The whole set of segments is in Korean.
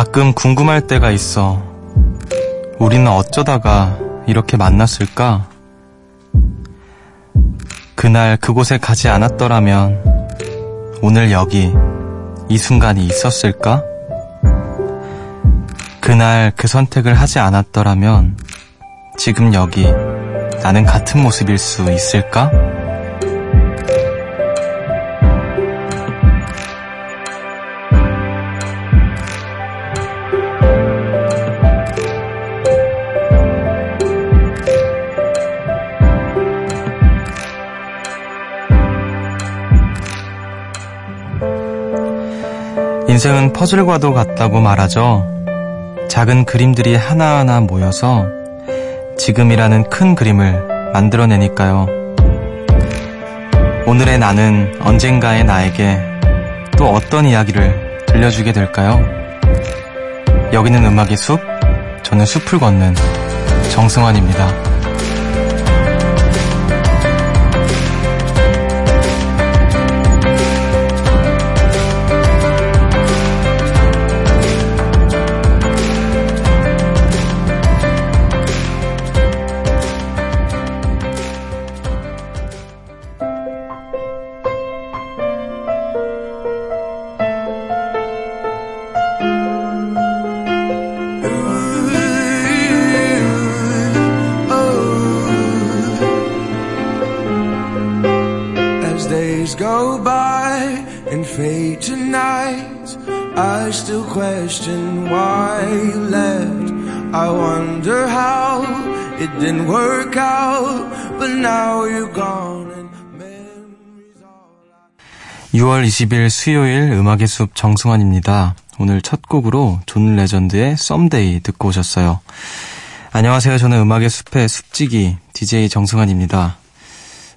가끔 궁금할 때가 있어. 우리는 어쩌다가 이렇게 만났을까? 그날 그곳에 가지 않았더라면 오늘 여기 이 순간이 있었을까? 그날 그 선택을 하지 않았더라면 지금 여기 나는 같은 모습일 수 있을까? 인생은 퍼즐과도 같다고 말하죠. 작은 그림들이 하나하나 모여서 지금이라는 큰 그림을 만들어내니까요. 오늘의 나는 언젠가의 나에게 또 어떤 이야기를 들려주게 될까요? 여기는 음악의 숲, 저는 숲을 걷는 정승환입니다. Question why you left. I wonder how it didn't work out, but now you're gone. 6월 20일 수요일 음악의 숲 정승환입니다. 오늘 첫 곡으로 존 레전드의 Someday 듣고 오셨어요. 안녕하세요. 저는 음악의 숲의 숲지기 DJ 정승환입니다.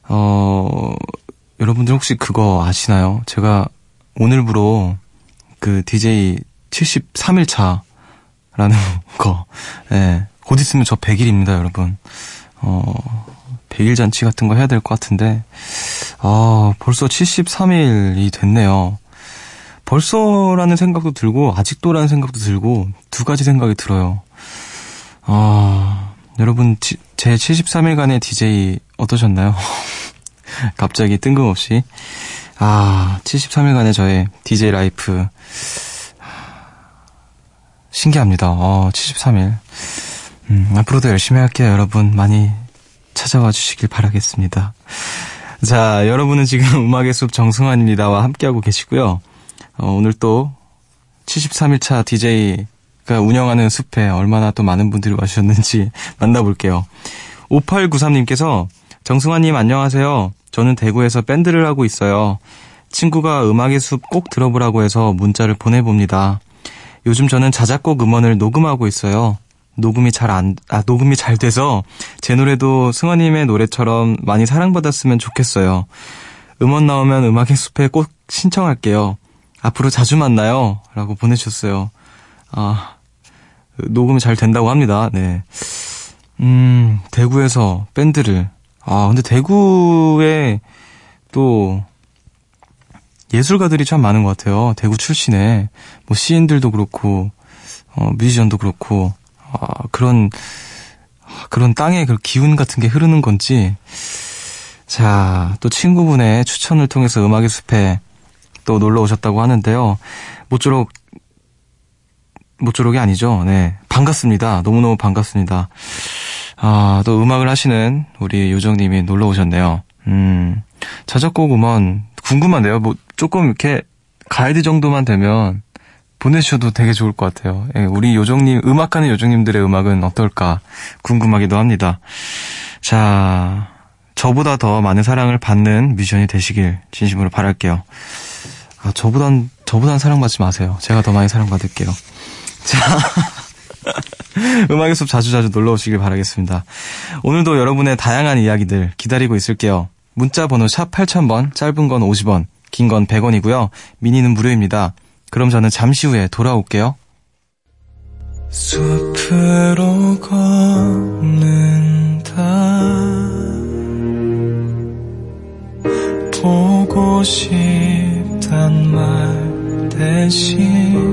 어, 여러분들 혹시 그거 아시나요? 제가 오늘부로 그 DJ 73일 차라는 거. 예. 곧 있으면 저 100일입니다, 여러분. 어, 100일 잔치 같은 거 해야 될 것 같은데, 아, 벌써 73일이 됐네요. 벌써라는 생각도 들고, 아직도라는 생각도 들고, 두 가지 생각이 들어요. 아, 여러분, 지, 제 73일간의 DJ 어떠셨나요? 갑자기 뜬금없이. 아, 73일간의 저의 DJ 라이프. 신기합니다. 어, 73일. 음, 앞으로도 열심히 할게요, 여러분. 많이 찾아와 주시길 바라겠습니다. 자, 여러분은 지금 음악의 숲 정승환입니다와 함께하고 계시고요. 어, 오늘 또 73일차 DJ가 운영하는 숲에 얼마나 또 많은 분들이 와주셨는지 만나볼게요. 5893님께서 정승환님 안녕하세요. 저는 대구에서 밴드를 하고 있어요. 친구가 음악의 숲 꼭 들어보라고 해서 문자를 보내봅니다. 요즘 저는 자작곡 음원을 녹음하고 있어요. 녹음이 잘 안, 아, 녹음이 잘 돼서 제 노래도 승환님의 노래처럼 많이 사랑받았으면 좋겠어요. 음원 나오면 음악의 숲에 꼭 신청할게요. 앞으로 자주 만나요. 라고 보내주셨어요. 아, 녹음이 잘 된다고 합니다. 네. 음, 대구에서 밴드를. 아, 근데 대구에 또 예술가들이 참 많은 것 같아요. 대구 출신의 뭐 시인들도 그렇고 어, 뮤지션도 그렇고 어, 그런 그런 땅의 그 기운 같은 게 흐르는 건지 자 또 친구분의 추천을 통해서 음악의 숲에 또 놀러 오셨다고 하는데요. 모쪼록 모쪼록이 아니죠. 네 반갑습니다. 너무너무 반갑습니다. 아, 또 음악을 하시는 우리 요정님이 놀러 오셨네요. 음, 자작곡 음원 궁금한데요. 뭐 조금 이렇게 가이드 정도만 되면 보내주셔도 되게 좋을 것 같아요. 예, 우리 요정님, 음악하는 요정님들의 음악은 어떨까 궁금하기도 합니다. 자, 저보다 더 많은 사랑을 받는 뮤지션이 되시길 진심으로 바랄게요. 아, 저보단, 저보단 사랑받지 마세요. 제가 더 많이 사랑받을게요. 자. 음악의 숲 자주자주 놀러 오시길 바라겠습니다. 오늘도 여러분의 다양한 이야기들 기다리고 있을게요. 문자 번호 샵 8000번, 짧은 건 50원, 긴 건 100원이고요. 미니는 무료입니다. 그럼 저는 잠시 후에 돌아올게요. 숲으로 걷는다 보고 싶단 말 대신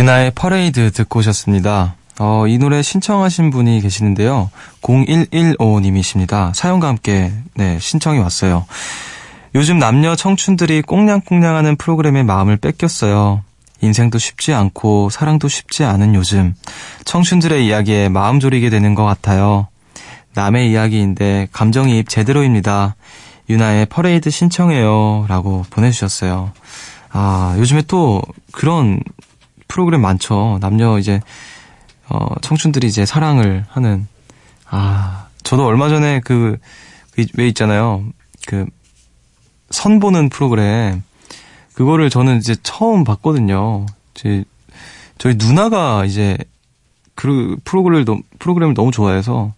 윤하의 퍼레이드 듣고 오셨습니다. 어, 이 노래 신청하신 분이 계시는데요. 0115님이십니다. 사연과 함께, 네, 신청이 왔어요. 요즘 남녀 청춘들이 꽁냥꽁냥하는 프로그램에 마음을 뺏겼어요. 인생도 쉽지 않고 사랑도 쉽지 않은 요즘 청춘들의 이야기에 마음 졸이게 되는 것 같아요. 남의 이야기인데 감정이입 제대로입니다. 윤하의 퍼레이드 신청해요. 라고 보내주셨어요. 아, 요즘에 또 그런 프로그램 많죠. 남녀 이제 어 청춘들이 이제 사랑을 하는 아 저도 얼마 전에 그왜 그 있잖아요. 그 선보는 프로그램 그거를 저는 이제 처음 봤거든요. 제 저희 누나가 이제 그 프로그램을 너무, 프로그램을 너무 좋아해서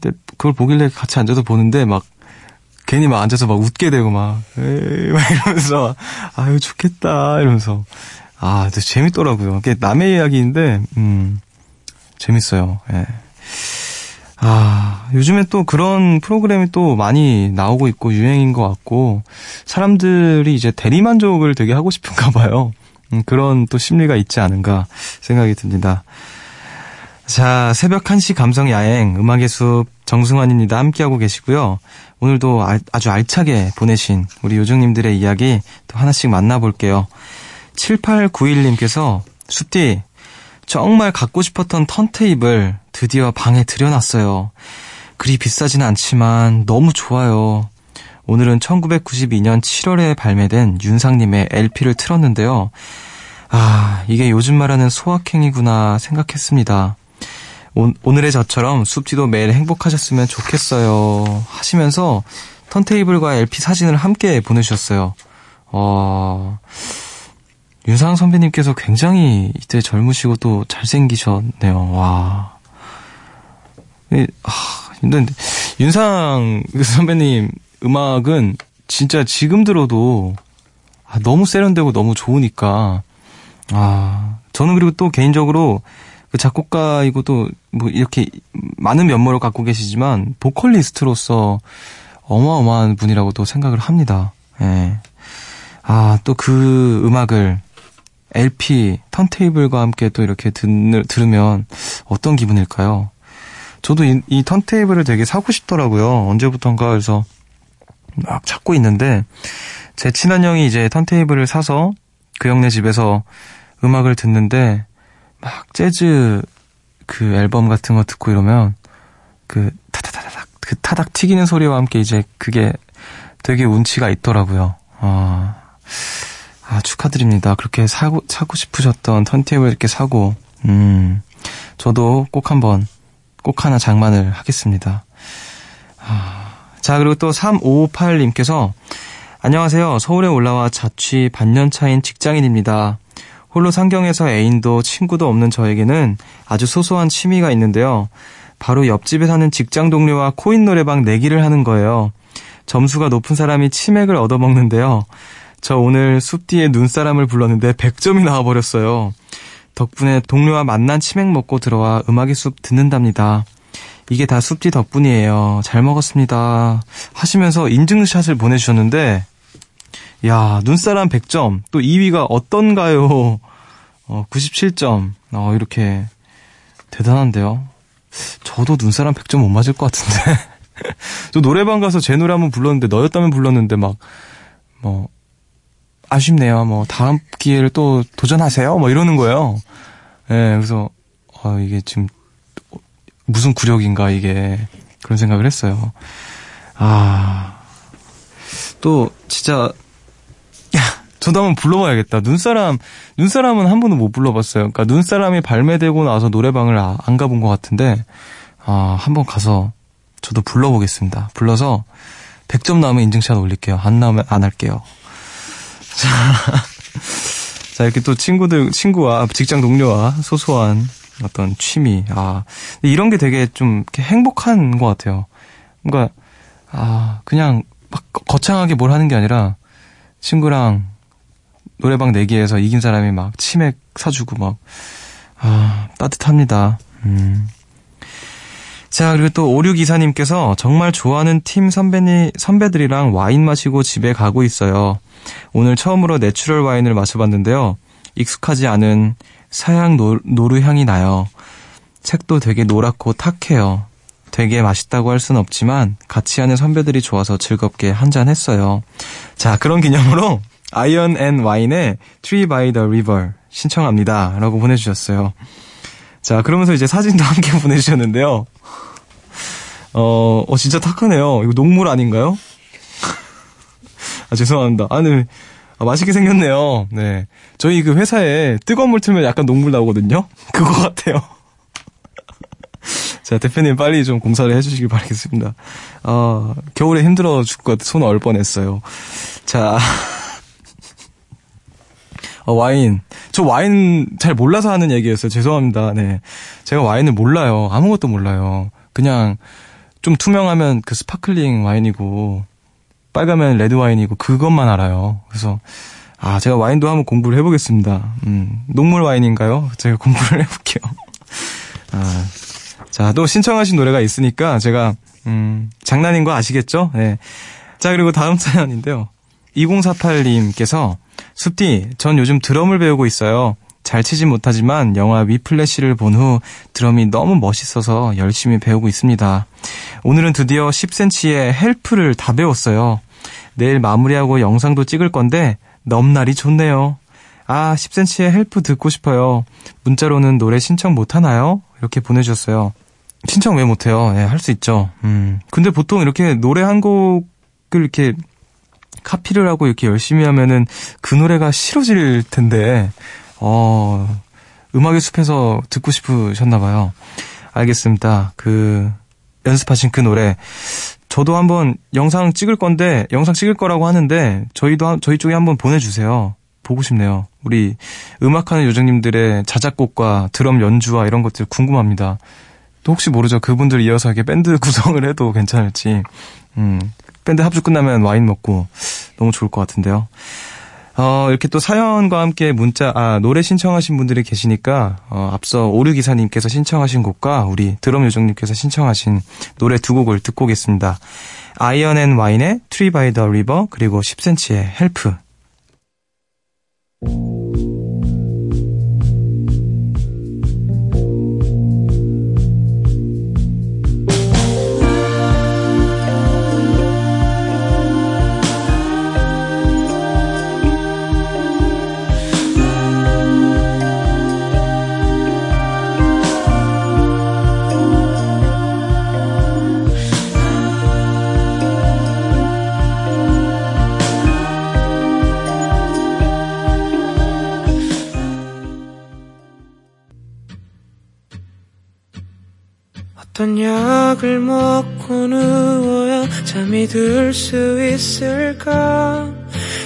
근데 그걸 보길래 같이 앉아서 보는데 막 괜히 막 앉아서 막 웃게 되고 막 에이 막 이러면서 아유 좋겠다 이러면서 아, 재밌더라고요. 그게 남의 이야기인데, 음, 재밌어요. 예. 아, 요즘에 또 그런 프로그램이 또 많이 나오고 있고 유행인 것 같고, 사람들이 이제 대리만족을 되게 하고 싶은가 봐요. 음, 그런 또 심리가 있지 않은가 생각이 듭니다. 자, 새벽 1시 감성 야행, 음악의 숲 정승환입니다. 함께하고 계시고요. 오늘도 알, 아주 알차게 보내신 우리 요정님들의 이야기 또 하나씩 만나볼게요. 7891님께서 숲디 정말 갖고 싶었던 턴테이블 드디어 방에 들여놨어요. 그리 비싸진 않지만 너무 좋아요. 오늘은 1992년 7월에 발매된 윤상님의 LP를 틀었는데요. 아, 이게 요즘 말하는 소확행이구나 생각했습니다. 오, 오늘의 저처럼 숲디도 매일 행복하셨으면 좋겠어요. 하시면서 턴테이블과 LP 사진을 함께 보내주셨어요. 어, 윤상 선배님께서 굉장히 이때 젊으시고 또 잘생기셨네요. 와. 아, 근데 윤상 선배님 음악은 진짜 지금 들어도 아, 너무 세련되고 너무 좋으니까 아 저는 그리고 또 개인적으로 그 작곡가이고 또 뭐 이렇게 많은 면모를 갖고 계시지만 보컬리스트로서 어마어마한 분이라고 또 생각을 합니다. 예. 아, 또 그 음악을 LP, 턴테이블과 함께 또 이렇게 듣, 들으면 어떤 기분일까요? 저도 이, 이 턴테이블을 되게 사고 싶더라고요. 언제부턴가 그래서 막 찾고 있는데 제 친한 형이 이제 턴테이블을 사서 그 형네 집에서 음악을 듣는데 막 재즈 그 앨범 같은 거 듣고 이러면 그 타다다닥 그 타닥 튀기는 소리와 함께 이제 그게 되게 운치가 있더라고요. 아. 아, 축하드립니다. 그렇게 사고, 사고 싶으셨던 턴테이블 이렇게 사고, 음, 저도 꼭 한번, 꼭 하나 장만을 하겠습니다. 아, 자, 그리고 또 3558님께서, 안녕하세요. 서울에 올라와 자취 반년 차인 직장인입니다. 홀로 상경해서 애인도 친구도 없는 저에게는 아주 소소한 취미가 있는데요. 바로 옆집에 사는 직장 동료와 코인 노래방 내기를 하는 거예요. 점수가 높은 사람이 치맥을 얻어먹는데요. 저 오늘 숲 뒤에 눈사람을 불렀는데 100점이 나와버렸어요. 덕분에 동료와 만난 치맥 먹고 들어와 음악의 숲 듣는답니다. 이게 다 숲뒤 덕분이에요. 잘 먹었습니다. 하시면서 인증샷을 보내주셨는데, 야, 눈사람 100점. 또 2위가 어떤가요? 어, 97점. 어, 이렇게 대단한데요. 저도 눈사람 100점 못 맞을 것 같은데. 저 노래방 가서 제 노래 한번 불렀는데, 너였다면 불렀는데 막, 뭐, 아쉽네요. 뭐 다음 기회를 또 도전하세요. 뭐 이러는 거예요. 예, 네, 그래서 어 이게 지금 무슨 구력인가 이게 그런 생각을 했어요. 아, 또, 진짜, 야, 저도 한번 불러봐야겠다. 눈사람, 눈사람은 한 번도 못 불러봤어요. 그러니까 눈사람이 발매되고 나서 노래방을 아, 안 가본 것 같은데, 아, 한번 가서 저도 불러보겠습니다. 불러서 100점 나오면 인증샷 올릴게요. 안 나오면 안 할게요. 자, 자, 이렇게 또 친구들, 친구와 직장 동료와 소소한 어떤 취미, 아, 이런 게 되게 좀 행복한 것 같아요. 그러니까, 아, 그냥 막 거창하게 뭘 하는 게 아니라 친구랑 노래방 내기에서 이긴 사람이 막 치맥 사주고 막, 아, 따뜻합니다. 음. 자, 그리고 또 오류 기사님께서 정말 좋아하는 팀 선배니, 선배들이랑 와인 마시고 집에 가고 있어요. 오늘 처음으로 natural 와인을 마셔봤는데요. 익숙하지 않은 사향 노, 노루 향이 나요. 색도 되게 노랗고 탁해요. 되게 맛있다고 할 순 없지만 같이 하는 선배들이 좋아서 즐겁게 한잔 했어요. 자, 그런 기념으로 아이언 앤 와인의 Tree by the River 신청합니다. 라고 보내주셨어요. 자, 그러면서 이제 사진도 함께 보내주셨는데요. 어, 어, 진짜 탁하네요. 이거 녹물 아닌가요? 아, 죄송합니다. 아, 네. 아, 맛있게 생겼네요. 네. 저희 그 회사에 뜨거운 물 틀면 약간 녹물 나오거든요? 그거 같아요. 자, 대표님 빨리 좀 공사를 해주시길 바라겠습니다. 아, 겨울에 힘들어 죽을 것 같아. 손얼 뻔했어요. 자. 어, 와인. 저 와인 잘 몰라서 하는 얘기였어요. 죄송합니다. 네. 제가 와인을 몰라요. 아무것도 몰라요. 그냥 좀 투명하면 그 sparkling 와인이고, 빨가면 red 와인이고, 그것만 알아요. 그래서, 아, 제가 와인도 한번 공부를 해보겠습니다. 음, 녹물 와인인가요? 제가 공부를 해볼게요. 아, 자, 또 신청하신 노래가 있으니까 제가, 음, 장난인 거 아시겠죠? 네. 자, 그리고 다음 사연인데요. 2048님께서 숲디, 전 요즘 드럼을 배우고 있어요. 잘 치진 못하지만 영화 Whiplash를 본 후 드럼이 너무 멋있어서 열심히 배우고 있습니다. 오늘은 드디어 10cm의 Help를 다 배웠어요. 내일 마무리하고 영상도 찍을 건데 넘나리 좋네요. 아, 10cm의 Help 듣고 싶어요. 문자로는 노래 신청 못하나요? 이렇게 보내주셨어요. 신청 왜 못해요? 네, 할수 있죠. 음. 근데 보통 이렇게 노래 한 곡을 이렇게 카피를 하고 이렇게 열심히 하면은 그 노래가 싫어질 텐데, 어, 음악의 숲에서 듣고 싶으셨나봐요. 알겠습니다. 그, 연습하신 그 노래. 저도 한번 영상 찍을 건데, 영상 찍을 거라고 하는데, 저희도, 저희 쪽에 한번 보내주세요. 보고 싶네요. 우리 음악하는 요정님들의 자작곡과 드럼 연주와 이런 것들 궁금합니다. 또 혹시 모르죠. 그분들 이어서 이렇게 밴드 구성을 해도 괜찮을지. 음, 밴드 합주 끝나면 와인 먹고 너무 좋을 것 같은데요. 어, 이렇게 또 사연과 함께 문자, 아, 노래 신청하신 분들이 계시니까, 어, 앞서 오륙이사님께서 신청하신 곡과 우리 드럼 요정님께서 신청하신 노래 두 곡을 듣고 오겠습니다. 아이언 앤 와인의 Tree by the River, 그리고 10cm의 Help. 어떤 약을 먹고 누워야 잠이 들 수 있을까?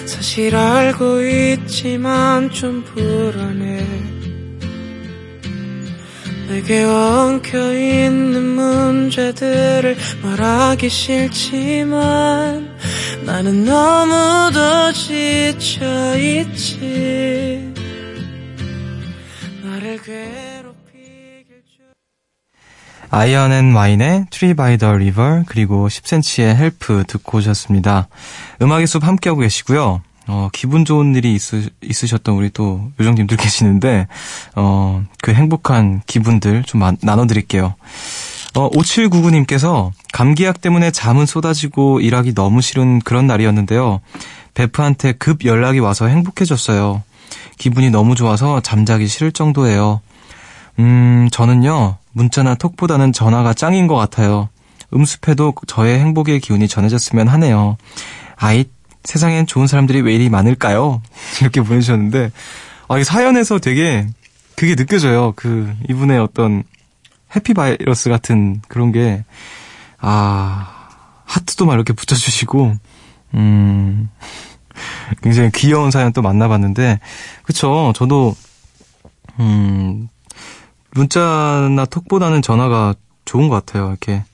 사실 알고 있지만 좀 불안해. 내게 엉켜 있는 문제들을 말하기 싫지만 나는 너무도 지쳐 있지. 나를 괴롭 아이언 앤 와인의 Tree by the River 그리고 10cm의 Help 듣고 오셨습니다. 음악의 숲 함께하고 계시고요. 어, 기분 좋은 일이 있으, 있으셨던 우리 또 요정님들 계시는데 어, 그 행복한 기분들 좀 마, 나눠드릴게요. 어, 5799님께서 감기약 때문에 잠은 쏟아지고 일하기 너무 싫은 그런 날이었는데요. 베프한테 급 연락이 와서 행복해졌어요. 기분이 너무 좋아서 잠자기 싫을 정도예요. 음, 저는요, 문자나 톡보다는 전화가 짱인 것 같아요. 음습해도 저의 행복의 기운이 전해졌으면 하네요. 아이, 세상엔 좋은 사람들이 왜 이리 많을까요? 이렇게 보내주셨는데, 아, 이 사연에서 되게 그게 느껴져요. 그, 이분의 어떤 해피바이러스 같은 그런 게, 아, 하트도 막 이렇게 붙여주시고, 음, 굉장히 귀여운 사연 또 만나봤는데, 그쵸. 저도, 음, 문자나 톡보다는 전화가 좋은 것 같아요. 이렇게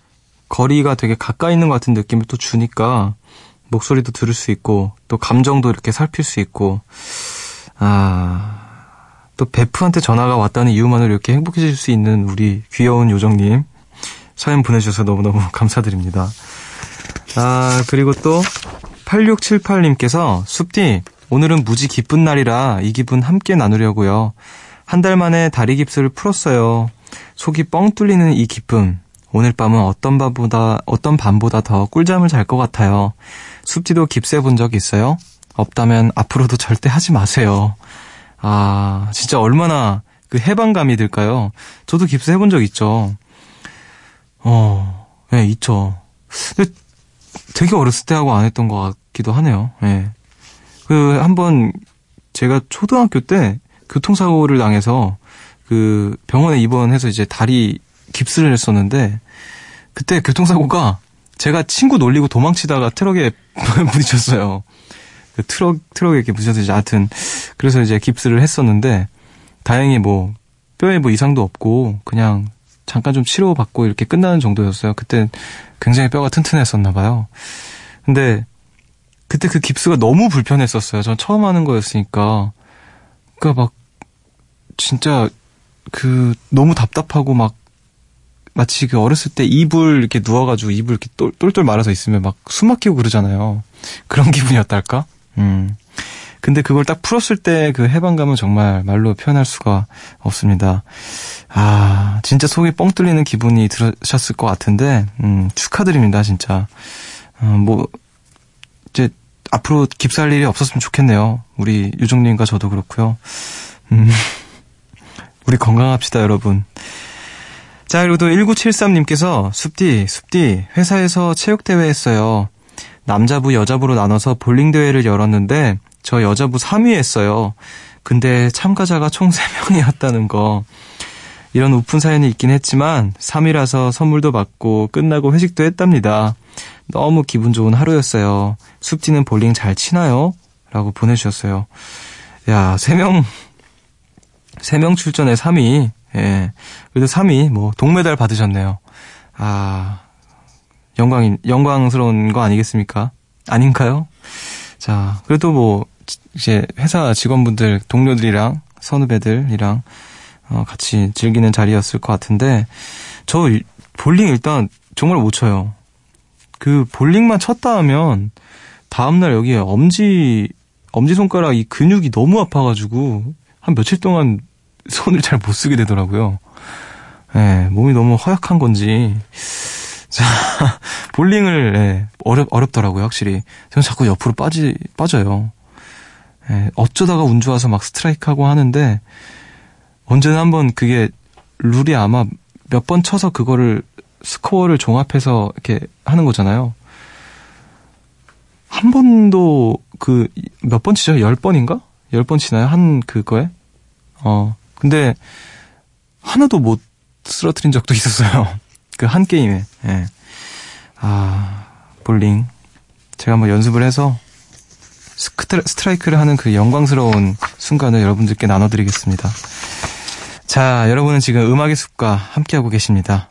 거리가 되게 가까이 있는 것 같은 느낌을 또 주니까 목소리도 들을 수 있고 또 감정도 이렇게 살필 수 있고 아. 또 베프한테 전화가 왔다는 이유만으로 이렇게 행복해질 수 있는 우리 귀여운 요정님 사연 보내주셔서 너무너무 감사드립니다. 아, 그리고 또 8678님께서 숲디 오늘은 무지 기쁜 날이라 이 기분 함께 나누려고요. 한 달 만에 다리 깁스를 풀었어요. 속이 뻥 뚫리는 이 기쁨. 오늘 밤은 어떤 밤보다 어떤 밤보다 더 꿀잠을 잘 것 같아요. 숲지도 깁스해 본 적 있어요? 없다면 앞으로도 절대 하지 마세요. 아, 진짜 얼마나 그 해방감이 들까요? 저도 깁스 해본 적 있죠. 어, 예, 네, 있죠. 근데 되게 어렸을 때 하고 안 했던 것 같기도 하네요. 예. 네. 그, 한 번, 제가 초등학교 때 교통사고를 당해서 그 병원에 입원해서 이제 다리 깁스를 했었는데 그때 교통사고가 제가 친구 놀리고 도망치다가 트럭에 부딪혔어요. 그 트럭 트럭에 이렇게 부딪혀서 이제 하여튼 그래서 이제 깁스를 했었는데 다행히 뭐 뼈에 뭐 이상도 없고 그냥 잠깐 좀 치료받고 이렇게 끝나는 정도였어요. 그때 굉장히 뼈가 튼튼했었나 봐요. 근데 그때 그 깁스가 너무 불편했었어요. 전 처음 하는 거였으니까. 그니까 막 진짜 그 너무 답답하고 막 마치 그 어렸을 때 이불 이렇게 누워가지고 이불 이렇게 똘, 똘똘 말아서 있으면 막 숨 막히고 그러잖아요. 그런 기분이었달까? 음. 근데 그걸 딱 풀었을 때 그 해방감은 정말 말로 표현할 수가 없습니다. 아, 진짜 속이 뻥 뚫리는 기분이 들으셨을 것 같은데, 음, 축하드립니다, 진짜. 어, 뭐, 이제, 앞으로 깁스할 일이 없었으면 좋겠네요. 우리 유정님과 저도 그렇고요. 음. 우리 건강합시다, 여러분. 자, 그리고 또 1973님께서 숲디, 숲디, 회사에서 체육대회 했어요. 남자부, 여자부로 나눠서 볼링대회를 열었는데, 저 여자부 3위 했어요. 근데 참가자가 총 3명이었다는 거. 이런 우픈 사연이 있긴 했지만, 3위라서 선물도 받고, 끝나고 회식도 했답니다. 너무 기분 좋은 하루였어요. 숲디는 볼링 잘 치나요? 라고 보내주셨어요. 야, 3명, 3명 출전에 3위. 예. 그래도 3위, 뭐, 동메달 받으셨네요. 아, 영광인, 영광스러운 거 아니겠습니까? 아닌가요? 자, 그래도 뭐, 이제 회사 직원분들, 동료들이랑, 선후배들이랑, 어, 같이 즐기는 자리였을 것 같은데, 저 볼링 일단 정말 못 쳐요. 그 볼링만 쳤다 하면, 다음날 여기에 엄지, 엄지손가락 이 근육이 너무 아파가지고, 한 며칠 동안 손을 잘 못 쓰게 되더라고요. 예, 네, 몸이 너무 허약한 건지. 자, 볼링을, 네, 어렵, 어렵더라고요, 확실히. 저는 자꾸 옆으로 빠지, 빠져요. 예, 어쩌다가 운 좋아서 막 스트라이크 하고 하는데, 언제나 한번 그게, 룰이 아마 몇 번 쳐서 그거를, 스코어를 종합해서 이렇게 하는 거잖아요. 한 번도 그, 몇 번 치죠? 열 번인가? 열 번 치나요? 한 그거에? 어, 근데 하나도 못 쓰러뜨린 적도 있었어요. 그 한 게임에. 예. 아, 볼링. 제가 한번 연습을 해서 스트라이크를 하는 그 영광스러운 순간을 여러분들께 나눠드리겠습니다. 자, 여러분은 지금 음악의 숲과 함께하고 계십니다.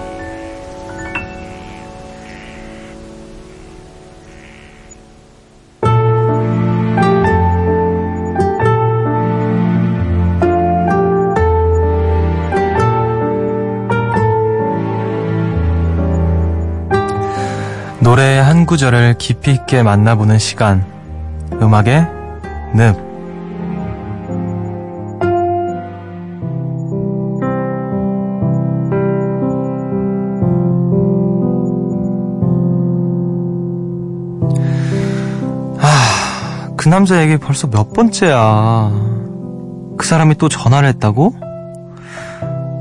구절을 깊이 있게 만나보는 시간. 음악의 늪. 그 남자에게 벌써 몇 번째야. 그 사람이 또 전화를 했다고?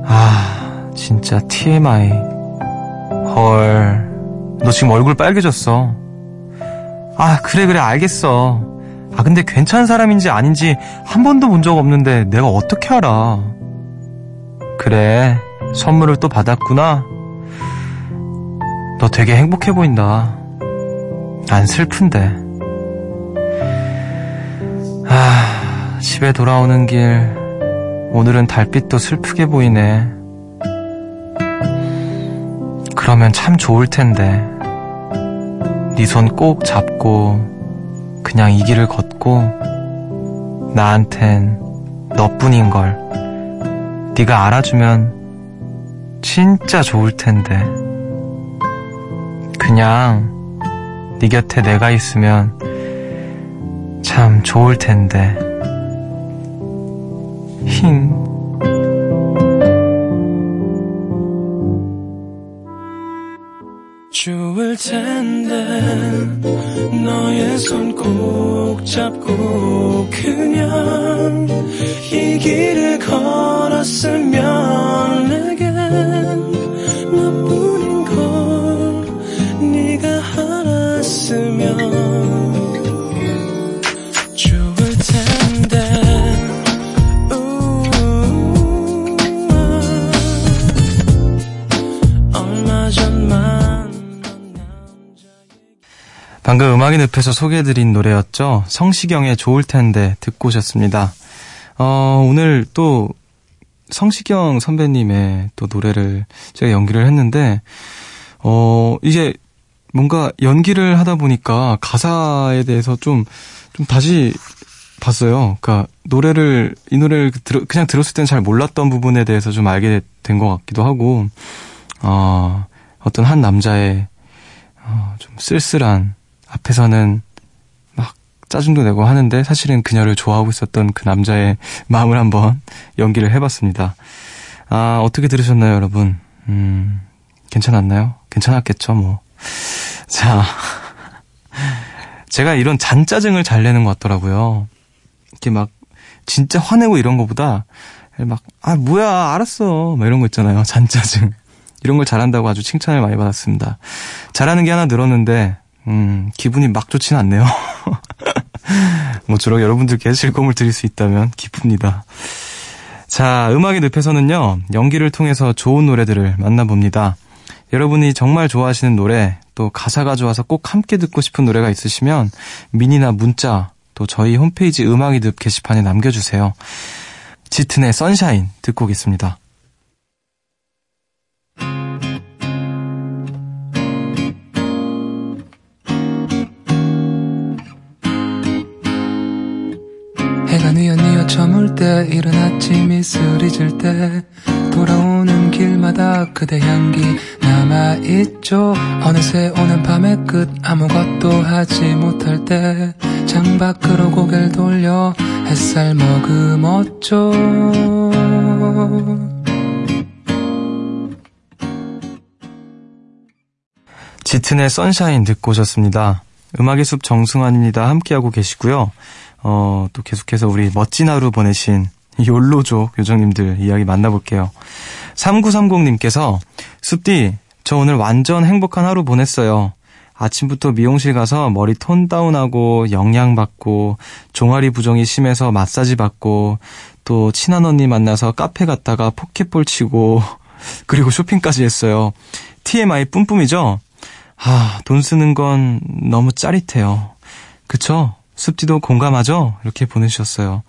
아, 진짜 TMI. 헐. 너 지금 얼굴 빨개졌어. 아, 그래, 그래, 알겠어. 아, 근데 괜찮은 사람인지 아닌지 한 번도 본 적 없는데 내가 어떻게 알아? 그래, 선물을 또 받았구나. 너 되게 행복해 보인다. 난 슬픈데. 아, 집에 돌아오는 길, 오늘은 달빛도 슬프게 보이네. 그러면 참 좋을 텐데. 네 손 꼭 잡고, 그냥 이 길을 걷고, 나한텐 너뿐인 걸. 네가 알아주면 진짜 좋을 텐데. 그냥 네 곁에 내가 있으면 참 좋을 텐데. 힝. 좋을 텐데 너의 손 꼭 잡고 그냥 이 길을 걸었으면 내겐 방금 음악의 늪에서 소개해드린 노래였죠. 성시경의 좋을 텐데 듣고 오셨습니다. 어, 오늘 또 성시경 선배님의 또 노래를 제가 연기를 했는데, 어, 이제 뭔가 연기를 하다 보니까 가사에 대해서 좀, 좀 다시 봤어요. 그니까 노래를, 이 노래를 들, 그냥 들었을 때는 잘 몰랐던 부분에 대해서 좀 알게 된 것 같기도 하고, 어, 어떤 한 남자의 어, 좀 쓸쓸한 앞에서는 막 짜증도 내고 하는데 사실은 그녀를 좋아하고 있었던 그 남자의 마음을 한번 연기를 해봤습니다. 아, 어떻게 들으셨나요, 여러분? 음, 괜찮았나요? 괜찮았겠죠, 뭐. 자. 제가 이런 잔짜증을 잘 내는 것 같더라고요. 이렇게 막, 진짜 화내고 이런 거보다, 막, 아, 뭐야, 알았어. 막 이런 거 있잖아요. 잔짜증. 이런 걸 잘한다고 아주 칭찬을 많이 받았습니다. 잘하는 게 하나 늘었는데, 음, 기분이 막 좋진 않네요. 모쪼록 여러분들께 즐거움을 드릴 수 있다면 기쁩니다. 자, 음악의 늪에서는요, 연기를 통해서 좋은 노래들을 만나봅니다. 여러분이 정말 좋아하시는 노래, 또 가사가 좋아서 꼭 함께 듣고 싶은 노래가 있으시면 미니나 문자, 또 저희 홈페이지 음악의 늪 게시판에 남겨주세요. 짙은의 선샤인 듣고 오겠습니다. 저물 때 이른 아침 이슬이 질 때 돌아오는 길마다 그대 향기 남아있죠 어느새 오는 밤의 끝 아무것도 하지 못할 때 창밖으로 고개를 돌려 햇살 머금었죠 짙은의 선샤인 듣고 오셨습니다. 음악의 숲 정승환입니다. 함께하고 계시고요. 어, 또 계속해서 우리 멋진 하루 보내신 욜로족 요정님들 이야기 만나볼게요. 3930님께서 숲디, 저 오늘 완전 행복한 하루 보냈어요. 아침부터 미용실 가서 머리 톤 다운하고 영양 받고 종아리 부종이 심해서 마사지 받고 또 친한 언니 만나서 카페 갔다가 포켓볼 치고 그리고 쇼핑까지 했어요. TMI 뿜뿜이죠? 아, 돈 쓰는 건 너무 짜릿해요. 그쵸? 습지도 공감하죠? 이렇게 보내주셨어요.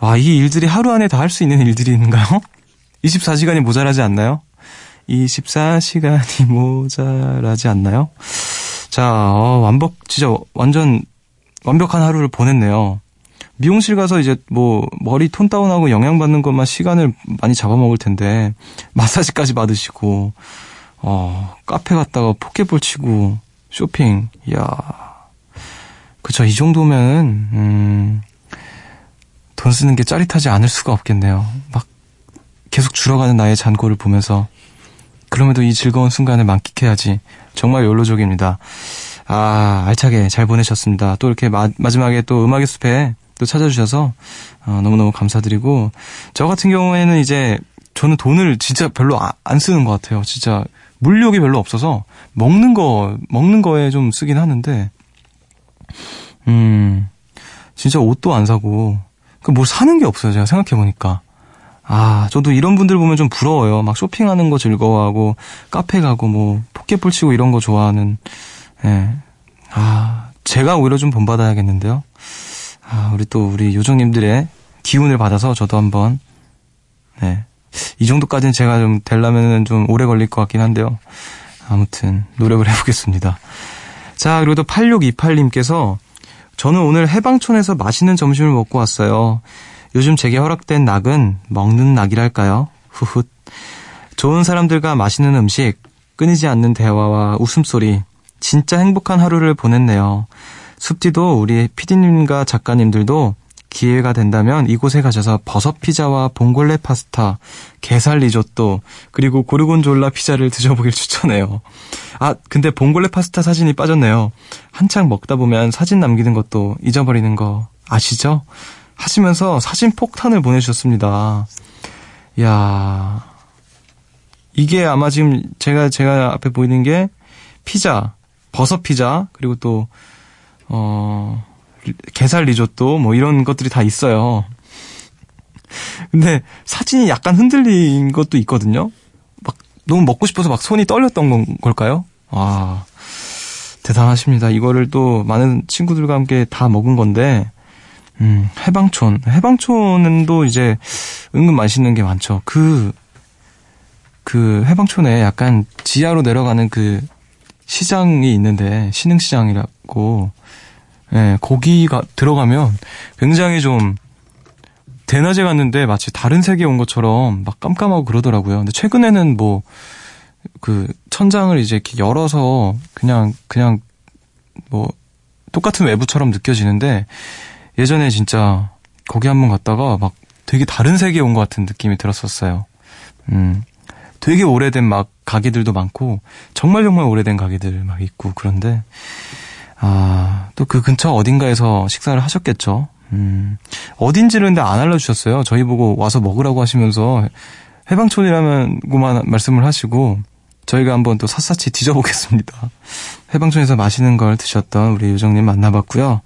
와, 이 일들이 하루 안에 다 할 수 있는 일들인가요? 24시간이 모자라지 않나요? 24시간이 모자라지 않나요? 자, 어, 완벽, 진짜 완전 완벽한 하루를 보냈네요. 미용실 가서 이제 뭐 머리 톤 다운하고 영양받는 것만 시간을 많이 잡아먹을 텐데 마사지까지 받으시고 어 카페 갔다가 포켓볼 치고 쇼핑. 이야. 그쵸. 이 정도면, 음, 돈 쓰는 게 짜릿하지 않을 수가 없겠네요. 막 계속 줄어가는 나의 잔고를 보면서 그럼에도 이 즐거운 순간을 만끽해야지. 정말 연로족입니다. 아, 알차게 잘 보내셨습니다. 또 이렇게 마, 마지막에 또 음악의 숲에 또 찾아주셔서 어, 너무너무 감사드리고 저 같은 경우에는 이제 저는 돈을 진짜 별로 아, 안 쓰는 것 같아요. 진짜 물욕이 별로 없어서 먹는 거 먹는 거에 좀 쓰긴 하는데 음 진짜 옷도 안 사고 그 뭘 사는 게 없어요. 제가 생각해 보니까 아 저도 이런 분들 보면 좀 부러워요. 막 쇼핑하는 거 즐거워하고 카페 가고 뭐 포켓볼 치고 이런 거 좋아하는 예. 아 제가 오히려 좀 본받아야겠는데요. 아, 우리 또 우리 요정님들의 기운을 받아서 저도 한번 네. 이 정도까지는 제가 좀 되려면은 좀 오래 걸릴 것 같긴 한데요. 아무튼 노력을 해보겠습니다. 자, 그리고 또 8628님께서 저는 오늘 해방촌에서 맛있는 점심을 먹고 왔어요. 요즘 제게 허락된 낙은 먹는 낙이랄까요? 후훗. 좋은 사람들과 맛있는 음식, 끊이지 않는 대화와 웃음소리, 진짜 행복한 하루를 보냈네요. 숲디도 우리 피디님과 작가님들도 기회가 된다면 이곳에 가셔서 버섯 피자와 봉골레 파스타, 게살 리조또, 그리고 고르곤졸라 피자를 드셔보길 추천해요. 아, 근데 봉골레 파스타 사진이 빠졌네요. 한창 먹다 보면 사진 남기는 것도 잊어버리는 거 아시죠? 하시면서 사진 폭탄을 보내주셨습니다. 이야. 이게 아마 지금 제가, 제가 앞에 보이는 게 피자, 버섯 피자, 그리고 또, 어, 게살 리조또 뭐 이런 것들이 다 있어요. 근데 사진이 약간 흔들린 것도 있거든요. 막 너무 먹고 싶어서 막 손이 떨렸던 건, 걸까요? 와, 대단하십니다. 이거를 또 많은 친구들과 함께 다 먹은 건데, 음, 해방촌. 해방촌은 또 이제 은근 맛있는 게 많죠. 그, 그 해방촌에 약간 지하로 내려가는 그 시장이 있는데, 신흥시장이라고, 예, 거기가 들어가면 굉장히 좀 대낮에 갔는데 마치 다른 세계에 온 것처럼 막 깜깜하고 그러더라고요. 근데 최근에는 뭐 그 천장을 이제 이렇게 열어서 그냥 그냥 뭐 똑같은 외부처럼 느껴지는데 예전에 진짜 거기 한번 갔다가 막 되게 다른 세계에 온 것 같은 느낌이 들었었어요. 음. 되게 오래된 막 가게들도 많고 정말 정말 오래된 가게들 막 있고 그런데 아, 또 그 근처 어딘가에서 식사를 하셨겠죠. 음, 어딘지를 근데 안 알려주셨어요. 저희 보고 와서 먹으라고 하시면서 해방촌이라면고만 말씀을 하시고 저희가 한번 또 샅샅이 뒤져보겠습니다. 해방촌에서 맛있는 걸 드셨던 우리 유정님 만나봤고요.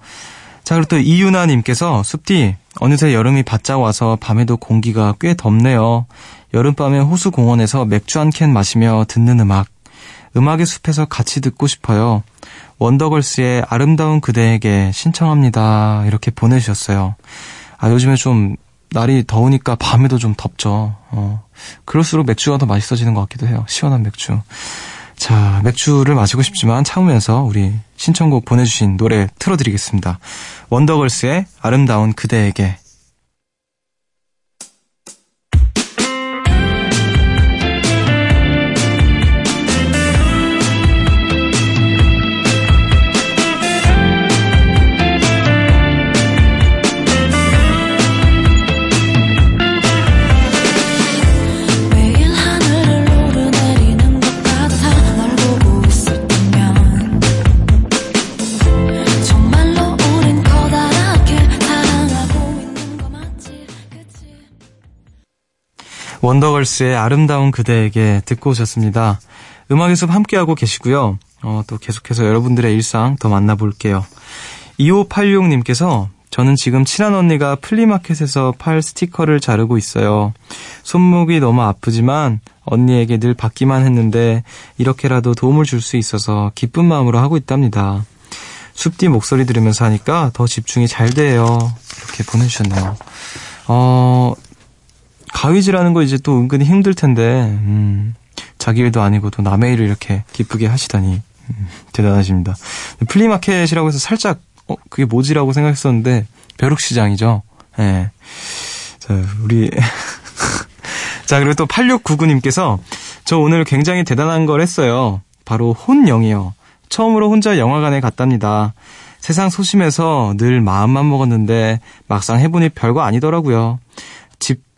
자, 그리고 또 이유나님께서 숲디 어느새 여름이 바짝 와서 밤에도 공기가 꽤 덥네요. 여름밤에 호수 공원에서 맥주 한 캔 마시며 듣는 음악. 음악의 숲에서 같이 듣고 싶어요. 원더걸스의 아름다운 그대에게 신청합니다. 이렇게 보내주셨어요. 아, 요즘에 좀 날이 더우니까 밤에도 좀 덥죠. 어. 그럴수록 맥주가 더 맛있어지는 것 같기도 해요. 시원한 맥주. 자, 맥주를 마시고 싶지만 참으면서 우리 신청곡 보내주신 노래 틀어드리겠습니다. 원더걸스의 아름다운 그대에게. 원더걸스의 아름다운 그대에게 듣고 오셨습니다. 음악의 숲 함께하고 계시고요. 어, 또 계속해서 여러분들의 일상 더 만나볼게요. 2586님께서 저는 지금 친한 언니가 플리마켓에서 팔 스티커를 자르고 있어요. 손목이 너무 아프지만 언니에게 늘 받기만 했는데 이렇게라도 도움을 줄 수 있어서 기쁜 마음으로 하고 있답니다. 숲디 목소리 들으면서 하니까 더 집중이 잘 돼요. 이렇게 보내주셨네요. 어, 가위질하는 거 이제 또 은근히 힘들 텐데, 음, 자기 일도 아니고 또 남의 일을 이렇게 기쁘게 하시다니, 음, 대단하십니다. flea market이라고 해서 살짝, 어, 그게 뭐지라고 생각했었는데, 벼룩시장이죠. 예. 네. 자, 우리, 자, 그리고 또 8699님께서, 저 오늘 굉장히 대단한 걸 했어요. 바로 혼영이요. 처음으로 혼자 영화관에 갔답니다. 세상 소심해서 늘 마음만 먹었는데 막상 해보니 별거 아니더라고요.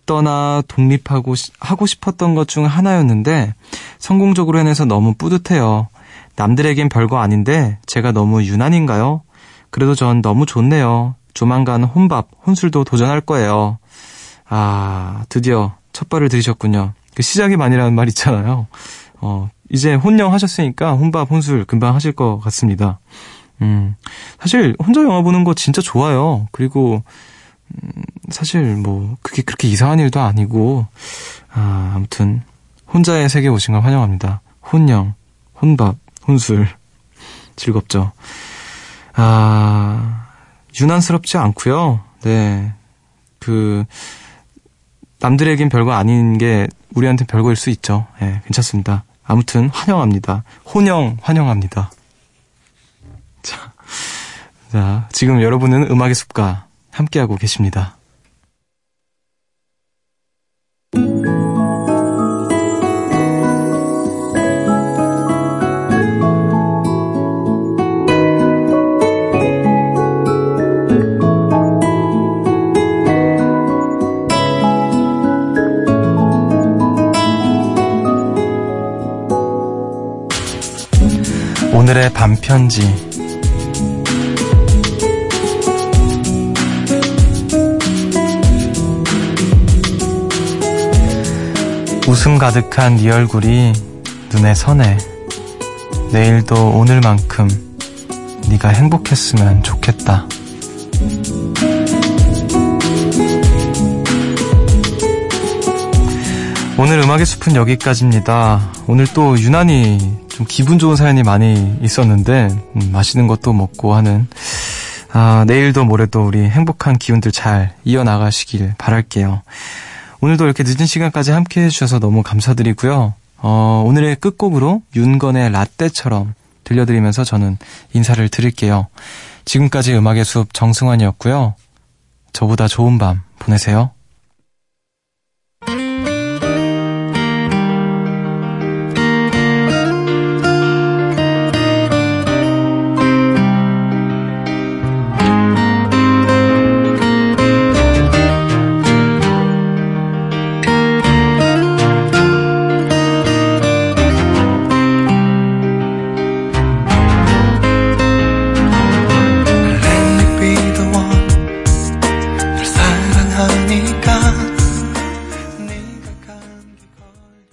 집 떠나 독립하고 하고 싶었던 것 중 하나였는데 성공적으로 해내서 너무 뿌듯해요. 남들에겐 별거 아닌데 제가 너무 유난인가요? 그래도 전 너무 좋네요. 조만간 혼밥, 혼술도 도전할 거예요. 아, 드디어 첫 발을 들이셨군요. 그 시작이 만이라는 말 있잖아요. 어, 이제 혼영 하셨으니까 혼밥, 혼술 금방 하실 것 같습니다. 음, 사실 혼자 영화 보는 거 진짜 좋아요. 그리고, 음, 사실 뭐, 그게 그렇게 이상한 일도 아니고, 아, 아무튼, 혼자의 세계 오신 걸 환영합니다. 혼영, 혼밥, 혼술. 즐겁죠. 아, 유난스럽지 않고요. 네. 그, 남들에겐 별거 아닌 게 우리한테 별거일 수 있죠. 예, 네, 괜찮습니다. 아무튼 환영합니다. 혼영 환영합니다. 자, 자, 지금 여러분은 음악의 숲과 함께하고 계십니다. 오늘의 반편지 웃음 가득한 네 얼굴이 눈에 선해 내일도 오늘만큼 네가 행복했으면 좋겠다. 오늘 음악의 숲은 여기까지입니다. 오늘 또 유난히 좀 기분 좋은 사연이 많이 있었는데 음, 맛있는 것도 먹고 하는 아, 내일도 모레도 우리 행복한 기운들 잘 이어나가시길 바랄게요. 오늘도 이렇게 늦은 시간까지 함께 해주셔서 너무 감사드리고요. 어, 오늘의 끝곡으로 윤건의 라떼처럼 들려드리면서 저는 인사를 드릴게요. 지금까지 음악의 숲 정승환이었고요. 저보다 좋은 밤 보내세요.